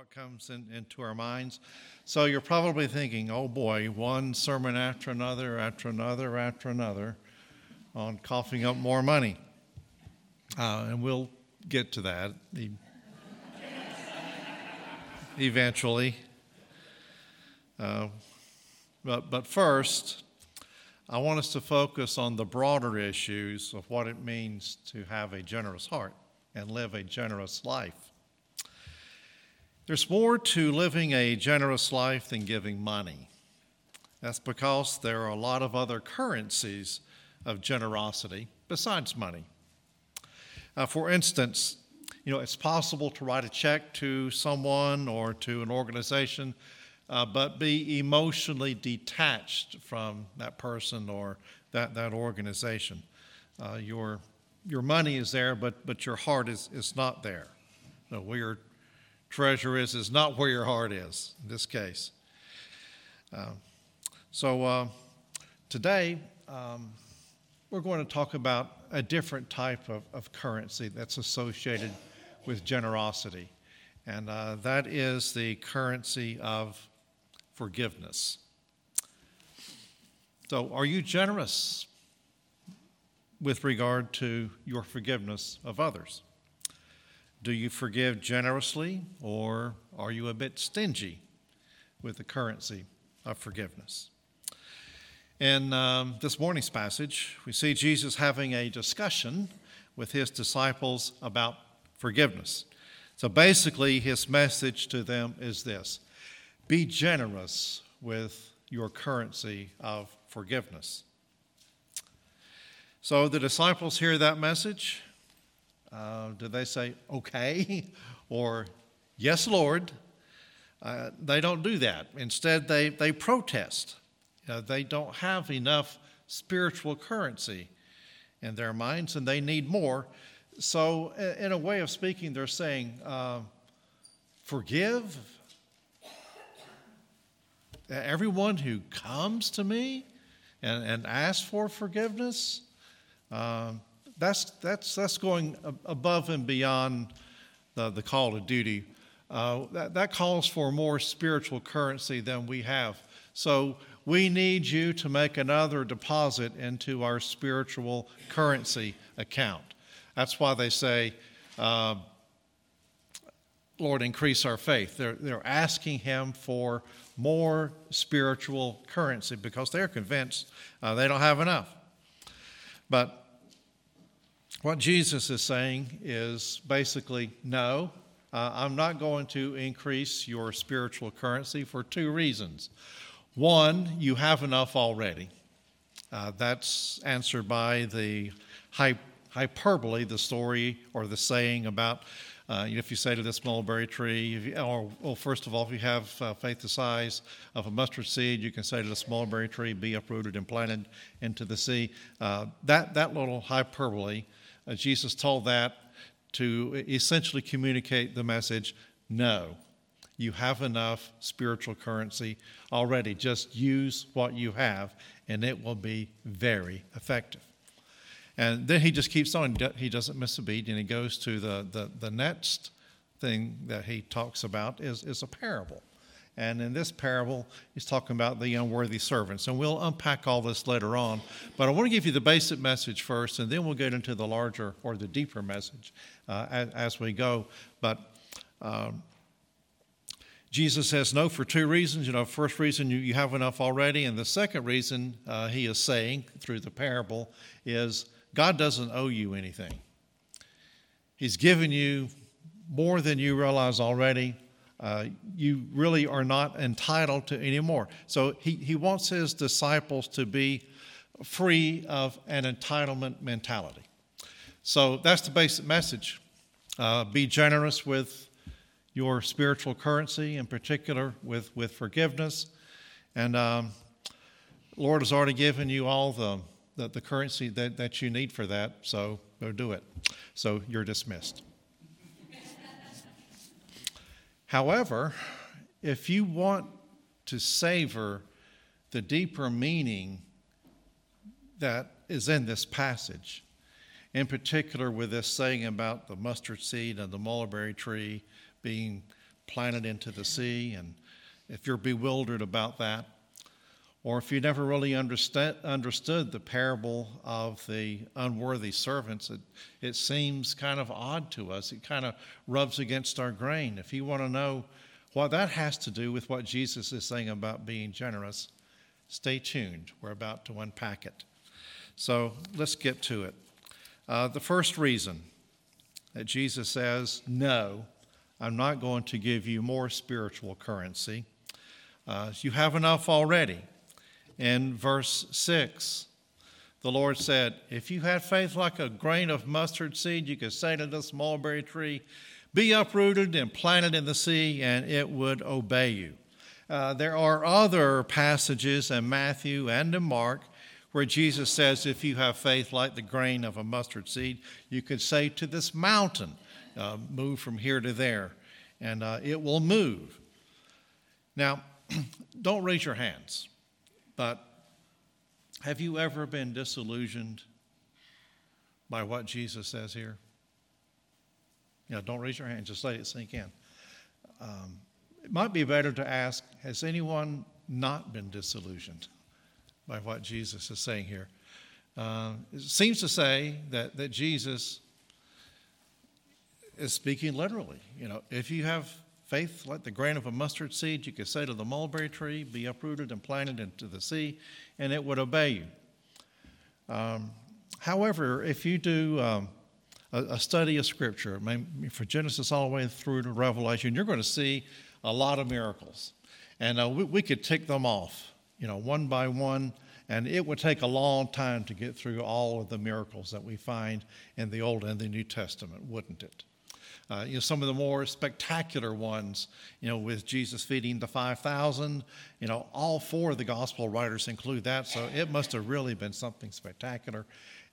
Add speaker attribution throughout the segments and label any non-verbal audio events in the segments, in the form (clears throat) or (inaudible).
Speaker 1: what comes in, into our minds. So you're probably thinking, oh boy, one sermon after another, after another, after another on coughing up more money. Uh, and we'll get to that eventually. Uh, but, but first, I want us to focus on the broader issues of what it means to have a generous heart and live a generous life. There's more to living a generous life than giving money. That's because there are a lot of other currencies of generosity besides money. Uh, for instance, you know, it's possible to write a check to someone or to an organization, uh, but be emotionally detached from that person or that, that organization. Uh, your, your money is there, but, but your heart is, is not there. No, where your treasure is, is not where your heart is in this case. Uh, so uh, today, um, we're going to talk about a different type of, of currency that's associated with generosity, and uh, that is the currency of forgiveness. So, are you generous with regard to your forgiveness of others? Do you forgive generously, or are you a bit stingy with the currency of forgiveness? In um, this morning's passage, we see Jesus having a discussion with his disciples about forgiveness. So basically, his message to them is this be generous with your currency of forgiveness. So the disciples hear that message. Uh, do they say, okay, (laughs) or yes, Lord? Uh, they don't do that. Instead, they, they protest. Uh, they don't have enough spiritual currency in their minds and they need more. So, in a way of speaking, they're saying, uh, forgive everyone who comes to me and, and asks for forgiveness. Uh, that's, that's, that's going above and beyond the, the call to duty. Uh, that, that calls for more spiritual currency than we have. So we need you to make another deposit into our spiritual currency account. That's why they say, uh, Lord, increase our faith. They're, they're asking Him for more spiritual currency because they're convinced uh, they don't have enough. But what Jesus is saying is basically no, uh, I'm not going to increase your spiritual currency for two reasons. One, you have enough already. Uh, that's answered by the hyperbole, the story or the saying about uh, if you say to this mulberry tree, you, or well, first of all, if you have uh, faith the size of a mustard seed, you can say to this mulberry tree, "Be uprooted and planted into the sea." Uh, that that little hyperbole, Jesus told that to essentially communicate the message: No, you have enough spiritual currency already. Just use what you have, and it will be very effective. And then he just keeps on. He doesn't miss a beat, and he goes to the, the, the next thing that he talks about is, is a parable. And in this parable, he's talking about the unworthy servants. And we'll unpack all this later on. But I want to give you the basic message first, and then we'll get into the larger or the deeper message uh, as, as, we go. But um, Jesus says no for two reasons. You know, first reason you, you have enough already, and the second reason uh, he is saying through the parable is God doesn't owe you anything. He's given you more than you realize already. Uh, you really are not entitled to any more. So he, he wants his disciples to be free of an entitlement mentality. So that's the basic message. Uh, be generous with your spiritual currency, in particular with, with forgiveness. And um, Lord has already given you all the, the, the currency that, that you need for that, so go do it. So you're dismissed. However, if you want to savor the deeper meaning that is in this passage, in particular with this saying about the mustard seed and the mulberry tree being planted into the sea. And if you're bewildered about that, or if you never really understood, understood the parable of the unworthy servants, it, it seems kind of odd to us. It kind of rubs against our grain. If you want to know what that has to do with what Jesus is saying about being generous, stay tuned. We're about to unpack it. So let's get to it. Uh, the first reason that Jesus says, No, I'm not going to give you more spiritual currency. Uh, you have enough already in verse 6. The Lord said, If you had faith like a grain of mustard seed, you could say to this mulberry tree, Be uprooted and planted in the sea, and it would obey you. Uh, there are other passages in Matthew and in Mark where Jesus says, If you have faith like the grain of a mustard seed, you could say to this mountain, uh, Move from here to there, and uh, it will move. Now, (clears throat) don't raise your hands. But have you ever been disillusioned by what Jesus says here? Know, don't raise your hand, just let it sink in. Um, it might be better to ask Has anyone not been disillusioned by what Jesus is saying here? Uh, it seems to say that, that Jesus is speaking literally. You know, if you have faith like the grain of a mustard seed, you could say to the mulberry tree, Be uprooted and planted into the sea, and it would obey you. Um, however, if you do um, a, a, study of Scripture, for Genesis all the way through to Revelation, you're going to see a lot of miracles. And uh, we, we could tick them off, you know, one by one. And it would take a long time to get through all of the miracles that we find in the Old and the New Testament, wouldn't it? Uh, you know, some of the more spectacular ones, you know, with Jesus feeding the 5,000, you know, all four of the gospel writers include that. So it must have really been something spectacular.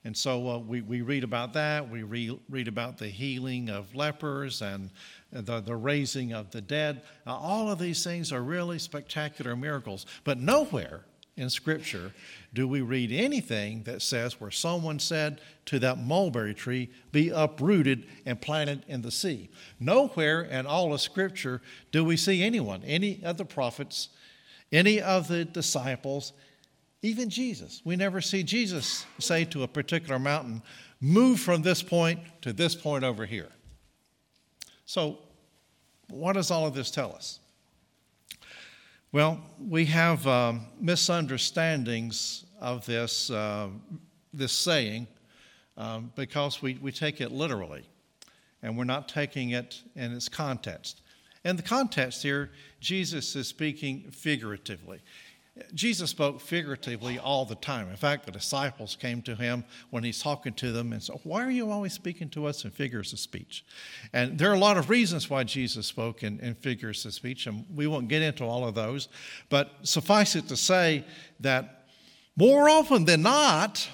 Speaker 1: And so uh, we, we read about that. We re- read about the healing of lepers and the, the raising of the dead. Now, all of these things are really spectacular miracles. But nowhere in Scripture do we read anything that says where someone said to that mulberry tree, Be uprooted and planted in the sea. Nowhere in all of Scripture do we see anyone, any of the prophets, any of the disciples, even Jesus. We never see Jesus say to a particular mountain, Move from this point to this point over here. So, what does all of this tell us? Well, we have um, misunderstandings of this, uh, this saying um, because we, we take it literally and we're not taking it in its context. In the context here, Jesus is speaking figuratively. Jesus spoke figuratively all the time. In fact, the disciples came to him when he's talking to them and said, Why are you always speaking to us in figures of speech? And there are a lot of reasons why Jesus spoke in, in figures of speech, and we won't get into all of those. But suffice it to say that more often than not,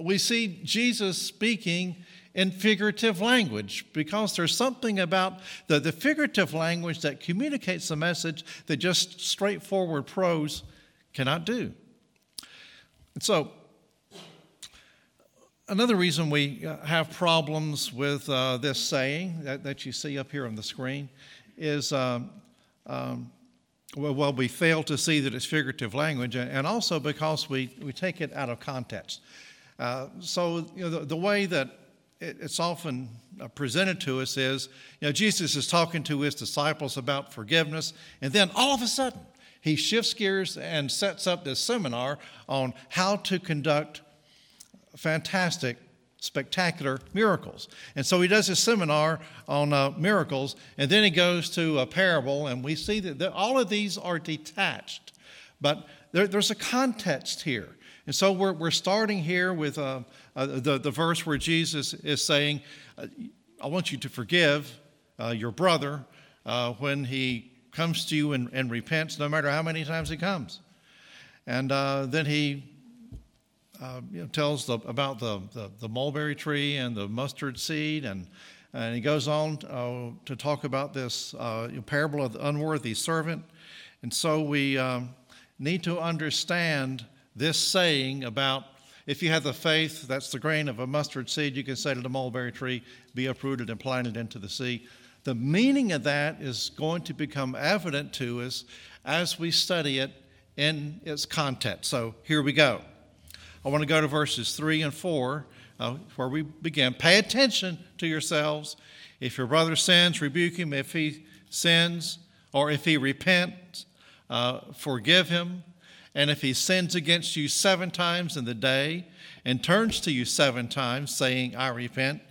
Speaker 1: we see Jesus speaking in figurative language because there's something about the, the figurative language that communicates the message that just straightforward prose cannot do. And so, another reason we uh, have problems with uh, this saying that, that you see up here on the screen is um, um, well, well, we fail to see that it's figurative language, and also because we, we take it out of context. Uh, so, you know, the, the way that it's often uh, presented to us is, you know, Jesus is talking to his disciples about forgiveness, and then all of a sudden, he shifts gears and sets up this seminar on how to conduct fantastic, spectacular miracles. And so he does his seminar on uh, miracles, and then he goes to a parable, and we see that, all of these are detached. But there, there's a context here. And so we're, we're starting here with uh, uh, the, the verse where Jesus is saying, I want you to forgive uh, your brother uh, when he comes to you and, and repents no matter how many times he comes. And uh, then he uh, you know, tells the, about the, the, the, mulberry tree and the mustard seed, and, and he goes on uh, to talk about this uh, parable of the unworthy servant. And so we um, need to understand this saying about if you have the faith, that's the grain of a mustard seed, you can say to the mulberry tree, be uprooted and planted into the sea the meaning of that is going to become evident to us as we study it in its context. So here we go. I want to go to verses 3 and 4, uh, where we begin. Pay attention to yourselves. If your brother sins, rebuke him. If he sins, or if he repents, uh, forgive him. And if he sins against you seven times in the day and turns to you seven times, saying, I repent,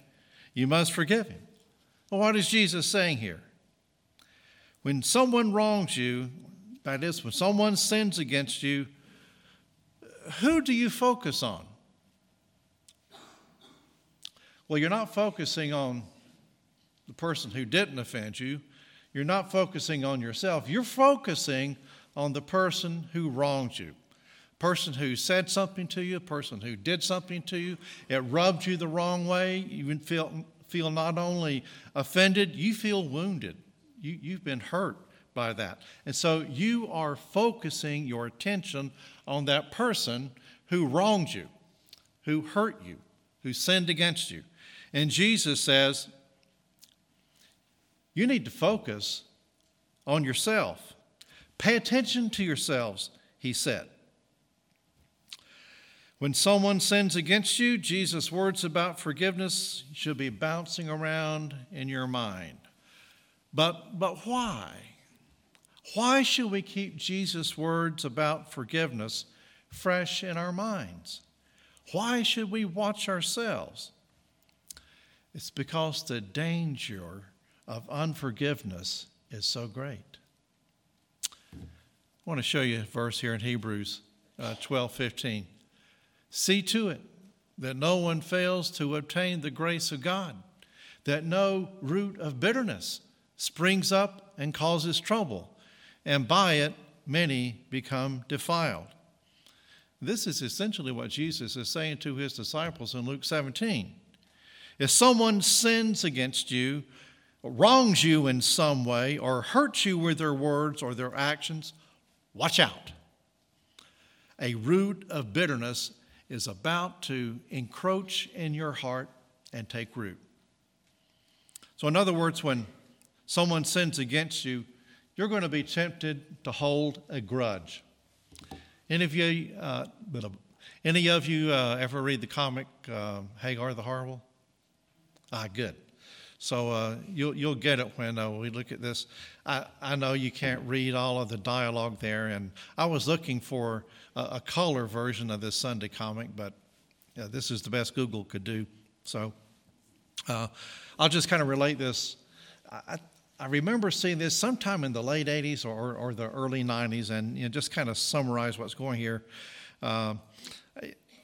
Speaker 1: you must forgive him. Well, what is Jesus saying here? When someone wrongs you, that is, when someone sins against you, who do you focus on? Well, you're not focusing on the person who didn't offend you. You're not focusing on yourself. You're focusing on the person who wronged you. Person who said something to you, person who did something to you, it rubbed you the wrong way. You feel, feel not only offended, you feel wounded. You, you've been hurt by that. And so you are focusing your attention on that person who wronged you, who hurt you, who sinned against you. And Jesus says, you need to focus on yourself. Pay attention to yourselves, he said. When someone sins against you, Jesus' words about forgiveness should be bouncing around in your mind. But, but why? Why should we keep Jesus' words about forgiveness fresh in our minds? Why should we watch ourselves? It's because the danger of unforgiveness is so great. I want to show you a verse here in Hebrews uh, 12 15. See to it that no one fails to obtain the grace of God, that no root of bitterness springs up and causes trouble, and by it many become defiled. This is essentially what Jesus is saying to his disciples in Luke 17. If someone sins against you, wrongs you in some way, or hurts you with their words or their actions, watch out. A root of bitterness is about to encroach in your heart and take root. So, in other words, when someone sins against you, you're going to be tempted to hold a grudge. Any of you, uh, any of you uh, ever read the comic uh, Hagar the Horrible? Ah, good. So uh, you'll, you'll get it when uh, we look at this. I, I know you can't read all of the dialogue there, and I was looking for a, color version of this Sunday comic, but yeah, this is the best Google could do. So uh, I'll just kind of relate this. I, I remember seeing this sometime in the late 80s or, or the early 90s, and you know, just kind of summarize what's going here. Uh,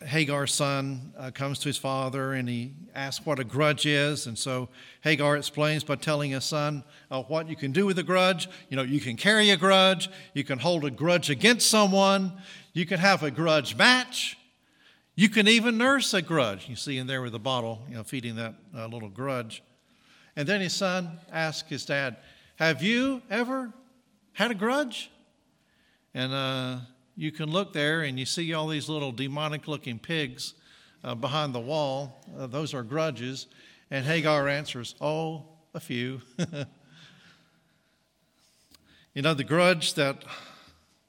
Speaker 1: Hagar's son uh, comes to his father and he asks what a grudge is. And so Hagar explains by telling his son uh, what you can do with a grudge. You know, you can carry a grudge, you can hold a grudge against someone, you can have a grudge match, you can even nurse a grudge. You see in there with the bottle, you know, feeding that uh, little grudge. And then his son asks his dad, Have you ever had a grudge? And uh, you can look there and you see all these little demonic looking pigs uh, behind the wall. Uh, those are grudges. And Hagar answers, Oh, a few. (laughs) you know, the grudge that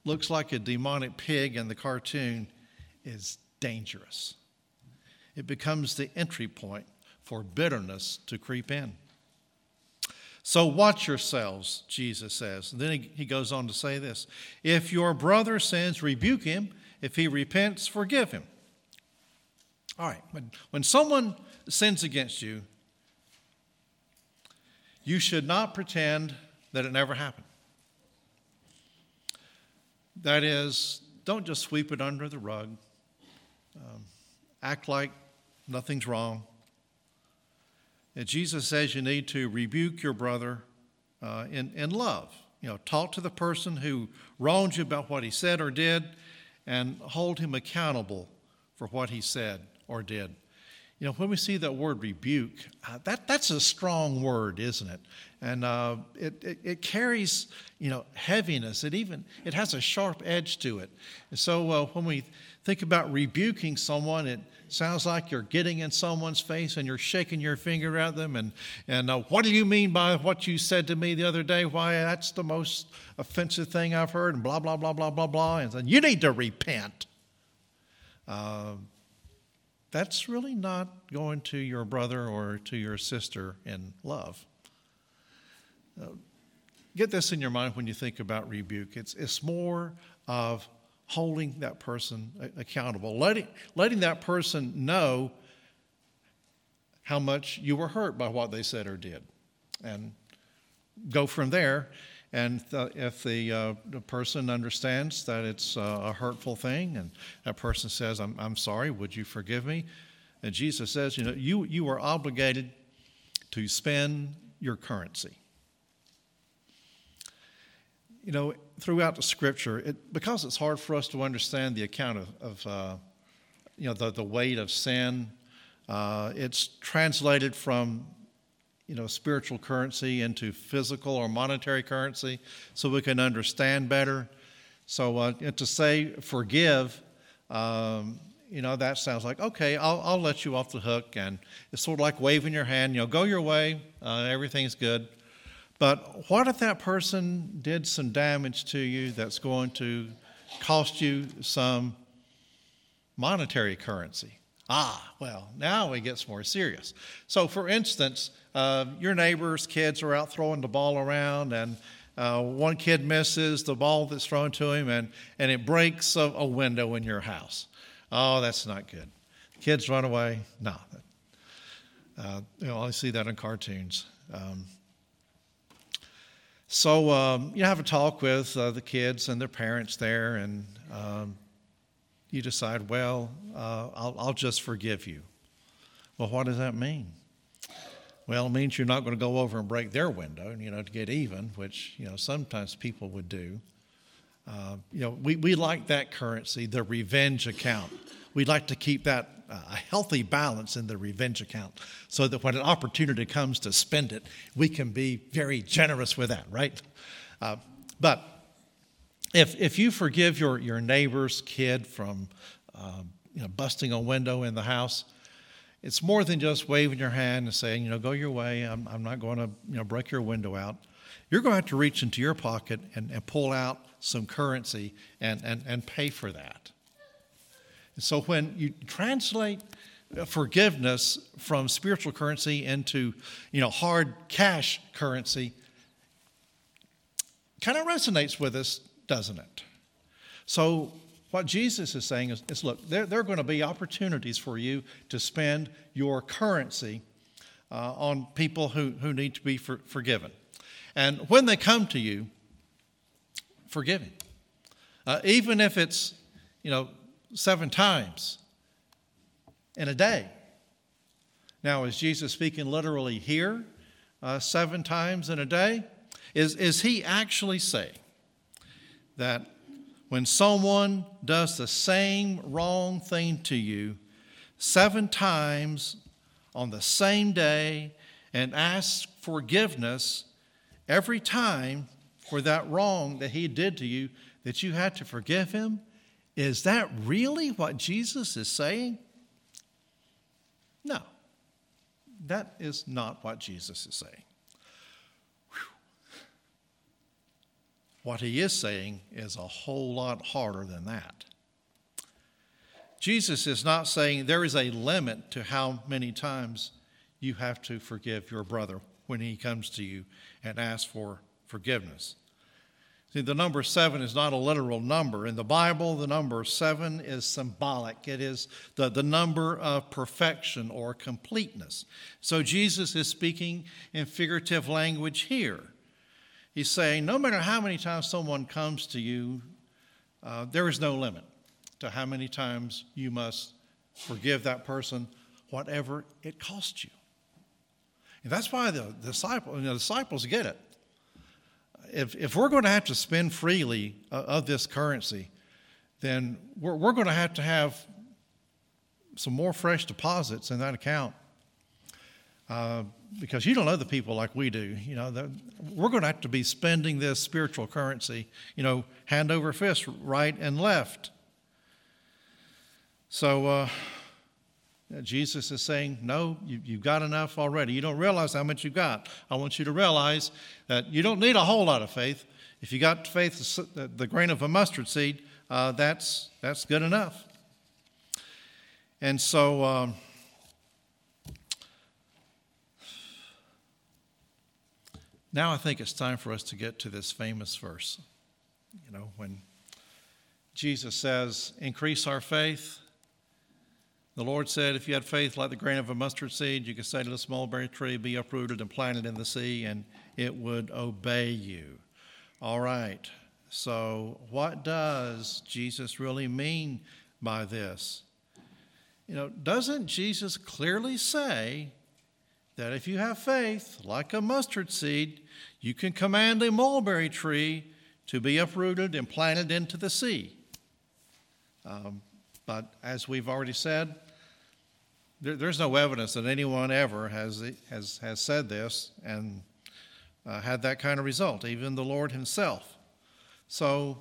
Speaker 1: looks like a demonic pig in the cartoon is dangerous. It becomes the entry point for bitterness to creep in. So watch yourselves, Jesus says. And then he, goes on to say this If your brother sins, rebuke him. If he repents, forgive him. All right, when, when someone sins against you, you should not pretend that it never happened. That is, don't just sweep it under the rug. Um, act like nothing's wrong. And Jesus says you need to rebuke your brother uh, in, in love. You know, talk to the person who wronged you about what he said or did and hold him accountable for what he said or did. you know, when we see that word rebuke, uh, that, that's a strong word, isn't it? And uh, it, it, it, carries, you know, heaviness. It even, it has a sharp edge to it. And so uh, when we think about rebuking someone, it sounds like you're getting in someone's face and you're shaking your finger at them. And, and uh, what do you mean by what you said to me the other day? Why, that's the most offensive thing I've heard, and blah, blah, blah, blah, blah, blah. And then you need to repent. Uh, that's really not going to your brother or to your sister in love. Uh, get this in your mind when you think about rebuke. It's, it's more of holding that person accountable, letting, letting that person know how much you were hurt by what they said or did, and go from there. And if the, uh, the, person understands that it's uh, a hurtful thing, and that person says, I'm, I'm sorry, would you forgive me? And Jesus says, you know, you, you are obligated to spend your currency. You know, throughout the scripture, it, because it's hard for us to understand the account of, of uh, you know, the, the weight of sin, uh, it's translated from you know, spiritual currency into physical or monetary currency so we can understand better. So uh, to say forgive, um, you know, that sounds like, okay, I'll, I'll let you off the hook. And it's sort of like waving your hand, you know, go your way, uh, everything's good. But what if that person did some damage to you that's going to cost you some monetary currency? Ah, well, now it gets more serious. So, for instance, uh, your neighbor's kids are out throwing the ball around, and uh, one kid misses the ball that's thrown to him, and, and it breaks a, a window in your house. Oh, that's not good. Kids run away. No. Uh, you know, I see that in cartoons. Um, so um, you have a talk with uh, the kids and their parents there, and um, you decide, well, uh, I'll, I'll just forgive you. Well, what does that mean? Well, it means you're not going to go over and break their window, you know, to get even, which, you know, sometimes people would do. Uh, you know, we, we like that currency, the revenge account. We'd like to keep that a healthy balance in the revenge account so that when an opportunity comes to spend it, we can be very generous with that, right? Uh, but if, if you forgive your, your neighbor's kid from um, you know, busting a window in the house, it's more than just waving your hand and saying, you know, go your way. I'm, I'm not going to, you know, break your window out. You're going to have to reach into your pocket and, and pull out some currency and, and, and pay for that. So when you translate forgiveness from spiritual currency into, you know, hard cash currency, kind of resonates with us, doesn't it? So what Jesus is saying is, is look, there, there, are going to be opportunities for you to spend your currency uh, on people who, who need to be for, forgiven. And when they come to you, forgiving. Uh, even if it's, you know, seven times in a day. Now, is Jesus speaking literally here, uh, seven times in a day? Is, is he actually saying that when someone does the same wrong thing to you seven times on the same day and asks forgiveness every time for that wrong that he did to you, that you had to forgive him? Is that really what Jesus is saying? No, that is not what Jesus is saying. What he is saying is a whole lot harder than that. Jesus is not saying there is a limit to how many times you have to forgive your brother when he comes to you and asks for forgiveness. See, the number seven is not a literal number. In the Bible, the number seven is symbolic, it is the, the number of perfection or completeness. So Jesus is speaking in figurative language here. He's saying, no matter how many times someone comes to you, uh, there is no limit to how many times you must forgive that person, whatever it costs you. And that's why the, disciple, the disciples get it. If, if we're going to have to spend freely uh, of this currency, then we're, we're going to have to have some more fresh deposits in that account. Uh, because you don't know the people like we do. You know, we're going to have to be spending this spiritual currency, you know, hand over fist, right and left. So uh, Jesus is saying, No, you, you've got enough already. You don't realize how much you've got. I want you to realize that you don't need a whole lot of faith. If you got faith, the grain of a mustard seed, uh, that's, that's good enough. And so, um, now I think it's time for us to get to this famous verse. You know, when Jesus says, Increase our faith. The Lord said, If you had faith like the grain of a mustard seed, you could say to this mulberry tree, Be uprooted and planted in the sea, and it would obey you. All right. So, what does Jesus really mean by this? You know, doesn't Jesus clearly say that if you have faith, like a mustard seed, you can command a mulberry tree to be uprooted and planted into the sea? Um, but as we've already said, there, there's no evidence that anyone ever has, has, has said this and uh, had that kind of result, even the Lord Himself. So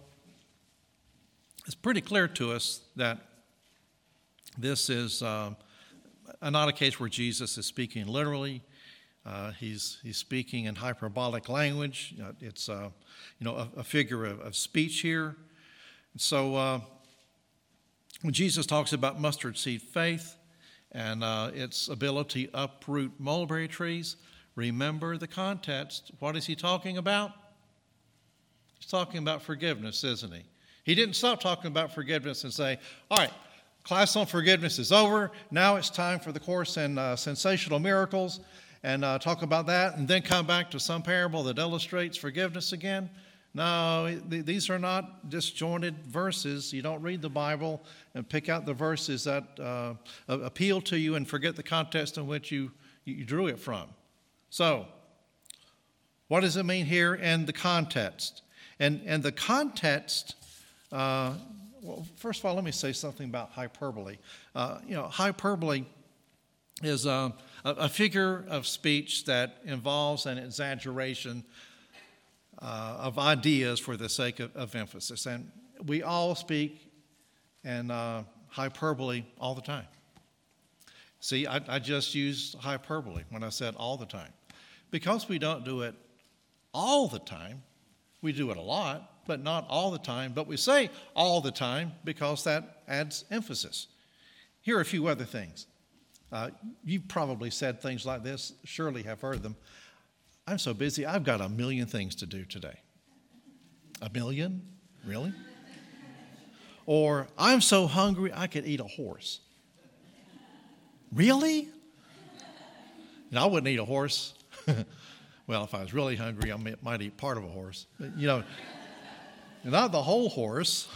Speaker 1: it's pretty clear to us that this is uh, not a case where Jesus is speaking literally. Uh, he's, he's speaking in hyperbolic language. it's uh, you know, a, a figure of, of, speech here. And so uh, when Jesus talks about mustard seed faith and uh, its ability to uproot mulberry trees, remember the context. What is he talking about? He's talking about forgiveness, isn't he? He didn't stop talking about forgiveness and say, all right, class on forgiveness is over. Now it's time for the course in uh, sensational miracles and uh, talk about that and then come back to some parable that illustrates forgiveness again. No, these are not disjointed verses. You don't read the Bible and pick out the verses that uh, appeal to you and forget the context in which you, you drew it from. So, what does it mean here in the context? And, and the context, uh, well, first of all, let me say something about hyperbole. Uh, you know, hyperbole is uh, a, a, figure of speech that involves an exaggeration uh, of ideas for the sake of, of, emphasis. And we all speak and uh, hyperbole all the time. See, I, I just used hyperbole when I said all the time. Because we don't do it all the time, we do it a lot, but not all the time. But we say all the time because that adds emphasis. Here are a few other things. Uh, you've probably said things like this, surely have heard them. I'm so busy, I've got a million things to do today. A million? Really? Or, I'm so hungry, I could eat a horse. Really? And I wouldn't eat a horse. (laughs) Well, if I was really hungry, I might eat part of a horse. You know, not the whole horse.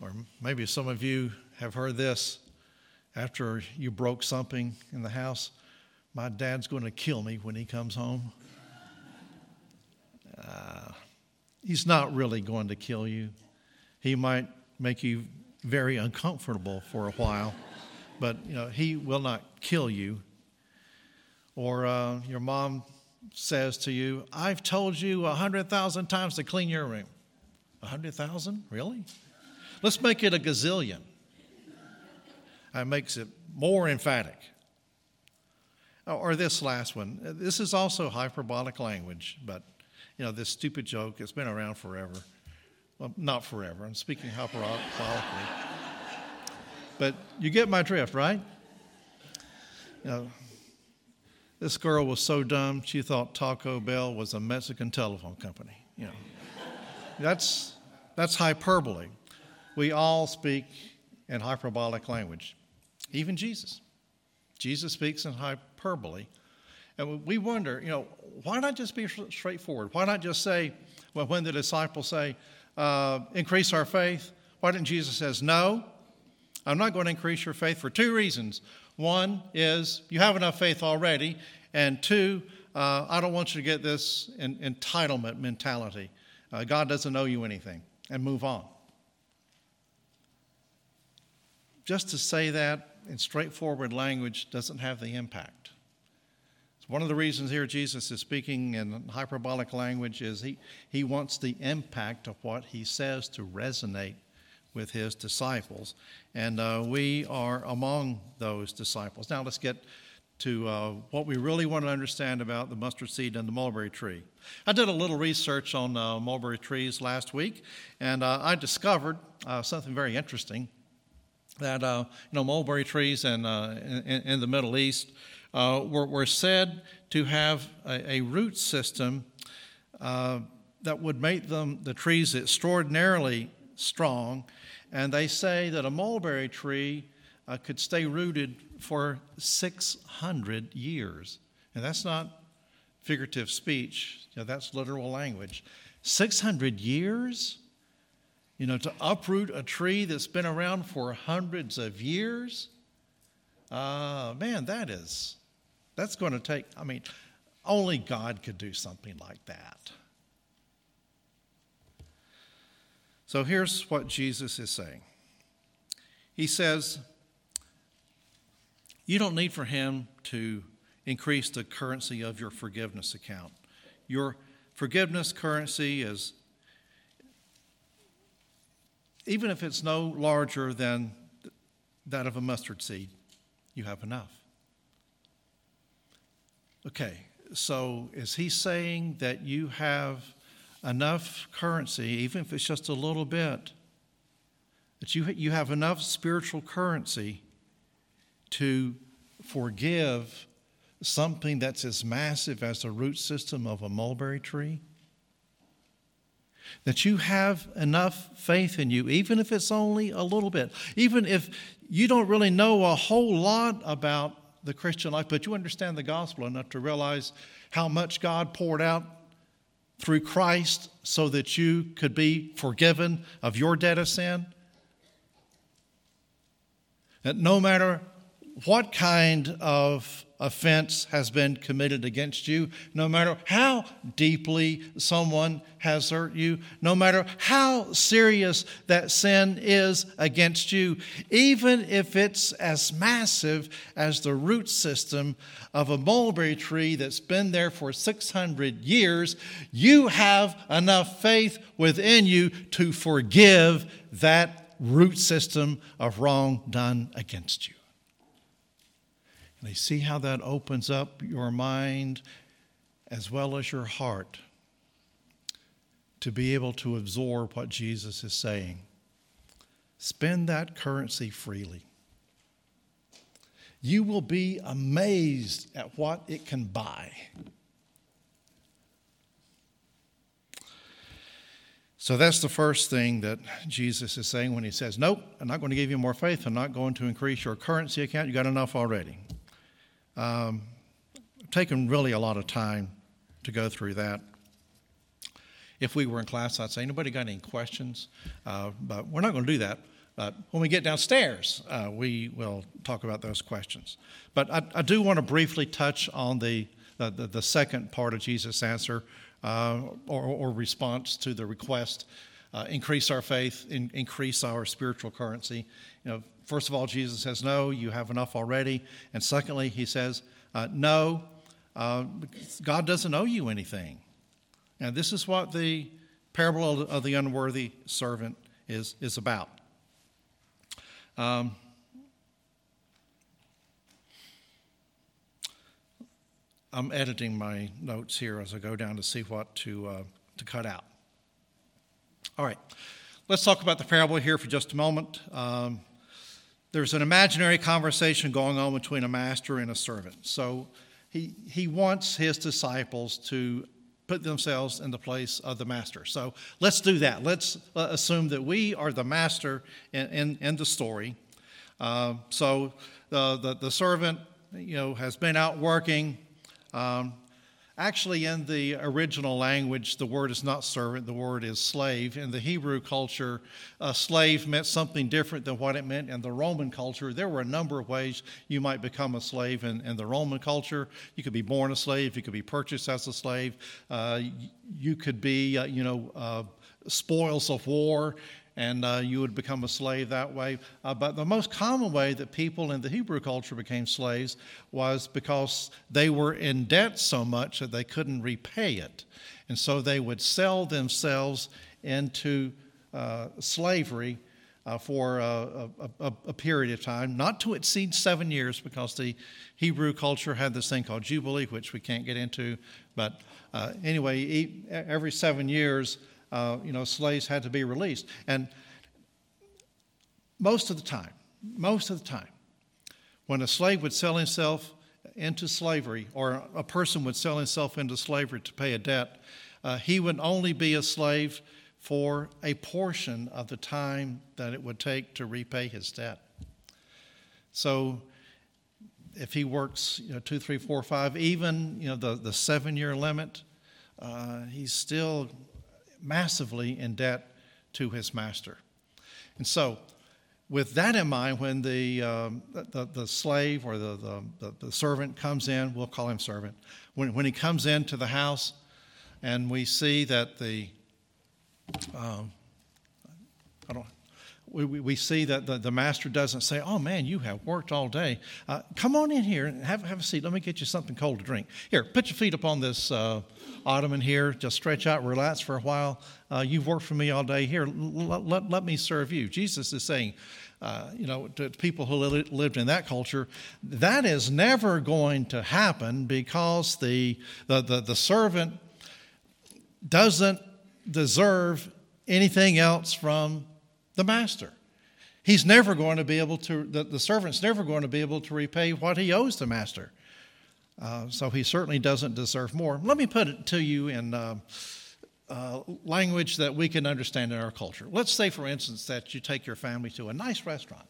Speaker 1: Or maybe some of you have heard this after you broke something in the house. My dad's going to kill me when he comes home. Uh, he's not really going to kill you. He might make you very uncomfortable for a while, but you know he will not kill you or uh, your mom says to you, I've told you a hundred thousand times to clean your room. A hundred thousand? Really? Let's make it a gazillion. That makes it more emphatic. Oh, or this last one. Uh, this is also hyperbolic language, but you know, this stupid joke it's been around forever. Well, not forever. I'm speaking hyperbolically. (laughs) but you get my drift, right? You know, this girl was so dumb, she thought Taco Bell was a Mexican telephone company. You know, (laughs) that's, that's hyperbole. We all speak in hyperbolic language, even Jesus. Jesus speaks in hyperbole. And we wonder, you know, why not just be straightforward? Why not just say, well, when the disciples say, uh, increase our faith, why didn't Jesus says, no, I'm not going to increase your faith for two reasons. One is you have enough faith already, and two, uh, I don't want you to get this in, entitlement mentality. Uh, God doesn't owe you anything, and move on. just to say that in straightforward language doesn't have the impact. One of the reasons here Jesus is speaking in hyperbolic language is he, he wants the impact of what he says to resonate with his disciples. And uh, we are among those disciples. Now let's get to uh, what we really want to understand about the mustard seed and the mulberry tree. I did a little research on uh, mulberry trees last week, and uh, I discovered uh, something very interesting. That uh, you know, mulberry trees in, uh, in, in, the Middle East Uh, were, were, said to have a, a root system uh, that would make them the trees extraordinarily strong. And they say that a mulberry tree uh, could stay rooted for 600 years. And that's not figurative speech, you know, that's literal language. 600 years? You know, to uproot a tree that's been around for hundreds of years? Uh, man, that is, that's going to take, I mean, only God could do something like that. So here's what Jesus is saying He says, you don't need for him to increase the currency of your forgiveness account. Your forgiveness currency is, even if it's no larger than that of a mustard seed, you have enough. Okay, so is he saying that you have enough currency, even if it's just a little bit, that you, you have enough spiritual currency to forgive something that's as massive as the root system of a mulberry tree? That you have enough faith in you, even if it's only a little bit, even if you don't really know a whole lot about the Christian life, but you understand the gospel enough to realize how much God poured out through Christ so that you could be forgiven of your debt of sin. That no matter what kind of offense has been committed against you, no matter how deeply someone has hurt you, no matter how serious that sin is against you, even if it's as massive as the root system of a mulberry tree that's been there for 600 years, you have enough faith within you to forgive that root system of wrong done against you. And you see how that opens up your mind as well as your heart to be able to absorb what Jesus is saying. Spend that currency freely. You will be amazed at what it can buy. So that's the first thing that Jesus is saying when he says, Nope, I'm not going to give you more faith. I'm not going to increase your currency account. You got enough already. Um, taken really a lot of time to go through that. If we were in class, I'd say, anybody got any questions? Uh, but we're not going to do that. But when we get downstairs, uh, we will talk about those questions. But I, I do want to briefly touch on the, the, the second part of Jesus' answer uh, or, or, response to the request uh, increase our faith, in, increase our spiritual currency. You know, first of all, Jesus says, No, you have enough already. And secondly, he says, uh, No, uh, God doesn't owe you anything. And this is what the parable of the unworthy servant is, is about. Um, I'm editing my notes here as I go down to see what to, uh, to cut out. All right, let's talk about the parable here for just a moment. Um, there's an imaginary conversation going on between a master and a servant. So he, he wants his disciples to put themselves in the place of the master. So let's do that. Let's assume that we are the master in, in, in the story. Uh, so the, the, the, servant, you know, has been out working. Um, Actually, in the original language, the word is not servant, the word is slave. In the Hebrew culture, a slave meant something different than what it meant in the Roman culture. There were a number of ways you might become a slave in, in the Roman culture. You could be born a slave, you could be purchased as a slave, uh, you could be, uh, you know, uh, spoils of war. And uh, you would become a slave that way. Uh, but the most common way that people in the Hebrew culture became slaves was because they were in debt so much that they couldn't repay it. And so they would sell themselves into uh, slavery uh, for a, a, a, period of time, not to exceed seven years, because the Hebrew culture had this thing called Jubilee, which we can't get into. But uh, anyway, every seven years, uh, you know, slaves had to be released. And most of the time, most of the time, when a slave would sell himself into slavery, or a person would sell himself into slavery to pay a debt, uh, he would only be a slave for a portion of the time that it would take to repay his debt. So if he works you know, two, three, four, five, even you know, the, the seven year limit, uh, he's still massively in debt to his master. And so, with that in mind, when the, um, the, the, slave or the, the, the, servant comes in, we'll call him servant, when, when he comes into the house and we see that the um, I don't, we, we see that the, the master doesn't say, Oh man, you have worked all day. Uh, come on in here and have, have a seat. Let me get you something cold to drink. Here, put your feet up on this uh, ottoman here. Just stretch out, relax for a while. Uh, you've worked for me all day. Here, l- let, let me serve you. Jesus is saying, uh, you know, to people who li- lived in that culture, that is never going to happen because the, the, the, the servant doesn't deserve anything else from the master. He's never going to be able to, the, the servant's never going to be able to repay what he owes the master. Uh, so he certainly doesn't deserve more. Let me put it to you in uh, uh, language that we can understand in our culture. Let's say, for instance, that you take your family to a nice restaurant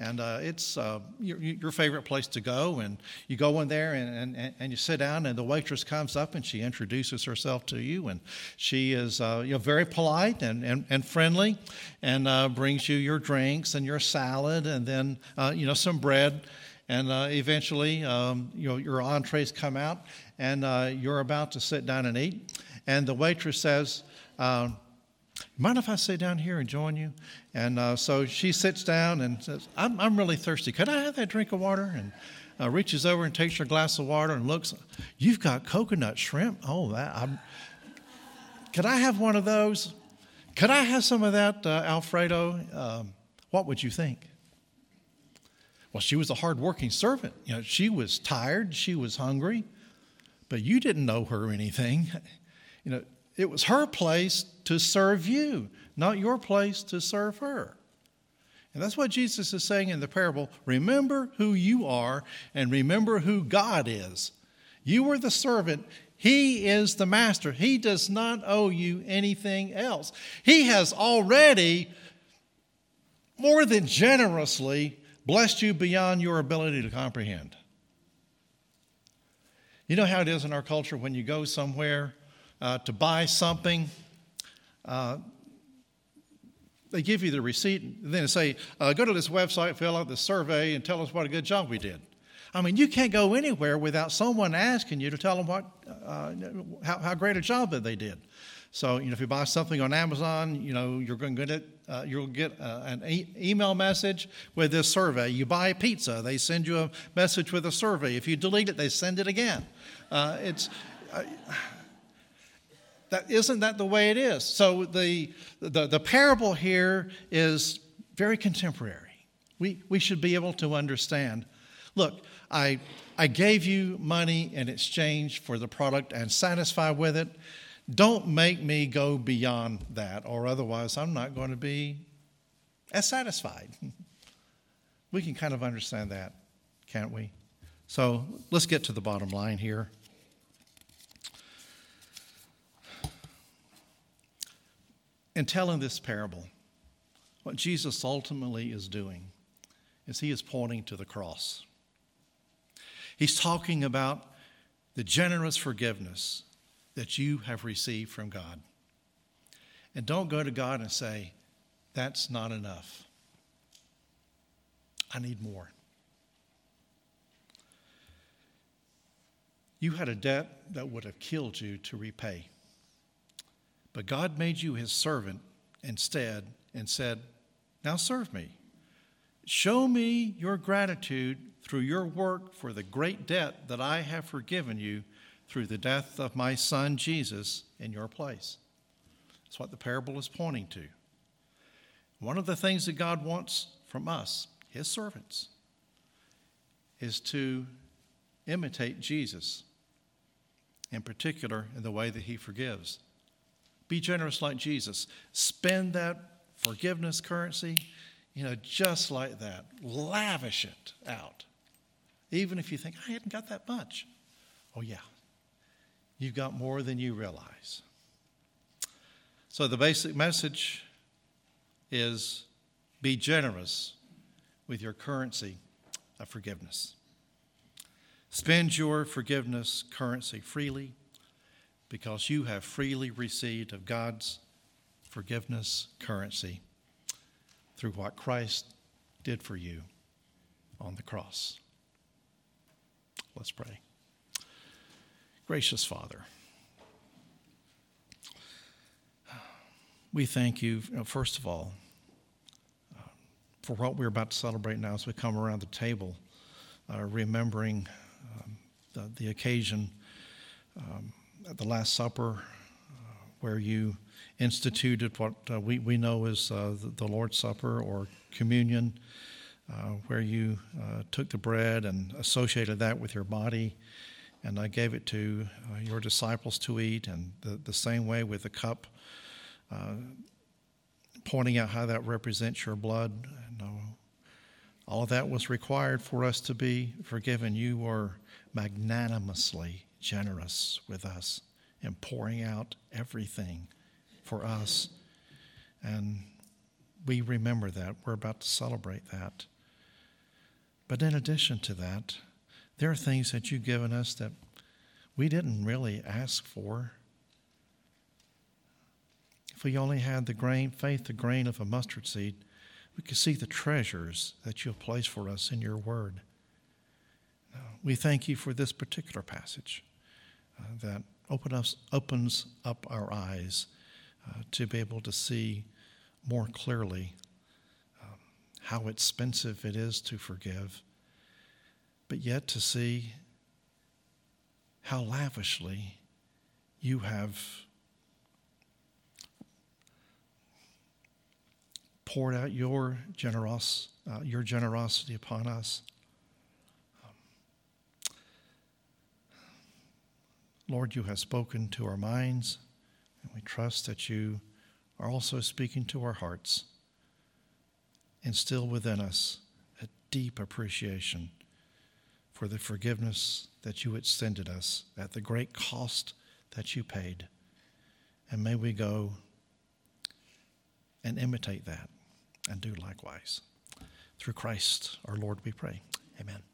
Speaker 1: and uh, it's uh, your, your, favorite place to go. And you go in there and, and, and you sit down, and the waitress comes up and she introduces herself to you, and she is uh, you know very polite and, and, and friendly, and uh, brings you your drinks and your salad, and then uh, you know some bread. And uh, eventually, um, you know, your entrees come out, and you're about to sit down and eat. And the waitress says, Mind if I sit down here and join you? And uh, so she sits down and says, I'm, I'm really thirsty. Could I have that drink of water? And uh, reaches over and takes her glass of water and looks, You've got coconut shrimp? Oh, that. I'm, could I have one of those? Could I have some of that, uh, Alfredo? Um, what would you think? Well, she was a hardworking servant. You know, she was tired, she was hungry, but you didn't know her anything. (laughs) You know, it was her place to serve you, not your place to serve her. And that's what Jesus is saying in the parable. Remember who you are and remember who God is. You were the servant, He is the master. He does not owe you anything else. He has already more than generously blessed you beyond your ability to comprehend. You know how it is in our culture when you go somewhere uh, to buy something. Uh, they give you the receipt, and then say, uh, go to this website, fill out this survey, and tell us what a good job we did. I mean, you can't go anywhere without someone asking you to tell them what, uh, how, how, great a job that they did. So, you know, if you buy something on Amazon, you know, you're going to get, uh, you'll get uh, an e- email message with this survey. You buy a pizza, they send you a message with a survey. If you delete it, they send it again. Uh, it's that, isn't that the way it is? So the, the, the parable here is very contemporary. We, we should be able to understand. Look, I, I gave you money in exchange for the product and satisfied with it. Don't make me go beyond that, or otherwise I'm not going to be as satisfied. (laughs) we can kind of understand that, can't we? So let's get to the bottom line here. In telling this parable, what Jesus ultimately is doing is he is pointing to the cross. He's talking about the generous forgiveness that you have received from God. And don't go to God and say, That's not enough. I need more. You had a debt that would have killed you to repay. But God made you his servant instead, and said, Now serve me. Show me your gratitude through your work for the great debt that I have forgiven you through the death of my son Jesus in your place. That's what the parable is pointing to. One of the things that God wants from us, his servants, is to imitate Jesus, in particular in the way that he forgives. Be generous like Jesus. Spend that forgiveness currency, you know, just like that. Lavish it out. Even if you think, I hadn't got that much. Oh, yeah, you've got more than you realize. So, the basic message is be generous with your currency of forgiveness. Spend your forgiveness currency freely because you have freely received of God's forgiveness currency through what Christ did for you on the cross. Let's pray. Gracious Father, we thank you, first of all, uh, for what we're about to celebrate now as we come around the table, uh, remembering um, the, the, occasion um, at the Last Supper uh, where you instituted what uh, we, we know as uh, the, Lord's Supper or communion, uh, where you took the bread and associated that with your body and I gave it to uh, your disciples to eat, and the, the same way with the cup, uh, pointing out how that represents your blood. And, uh, all of that was required for us to be forgiven. You were magnanimously generous with us and pouring out everything for us. And we remember that. We're about to celebrate that. But in addition to that, there are things that you've given us that we didn't really ask for. If we only had the grain, faith, the grain of a mustard seed, we could see the treasures that you've placed for us in your word. We thank you for this particular passage that open us, opens up our eyes uh, to be able to see more clearly um, how expensive it is to forgive but yet to see how lavishly you have poured out your generos, uh, your generosity upon us. Lord, you have spoken to our minds, and we trust that you are also speaking to our hearts. Instill within us a deep appreciation for the forgiveness that you extended us at the great cost that you paid. And may we go and imitate that and do likewise. Through Christ our Lord, we pray. Amen.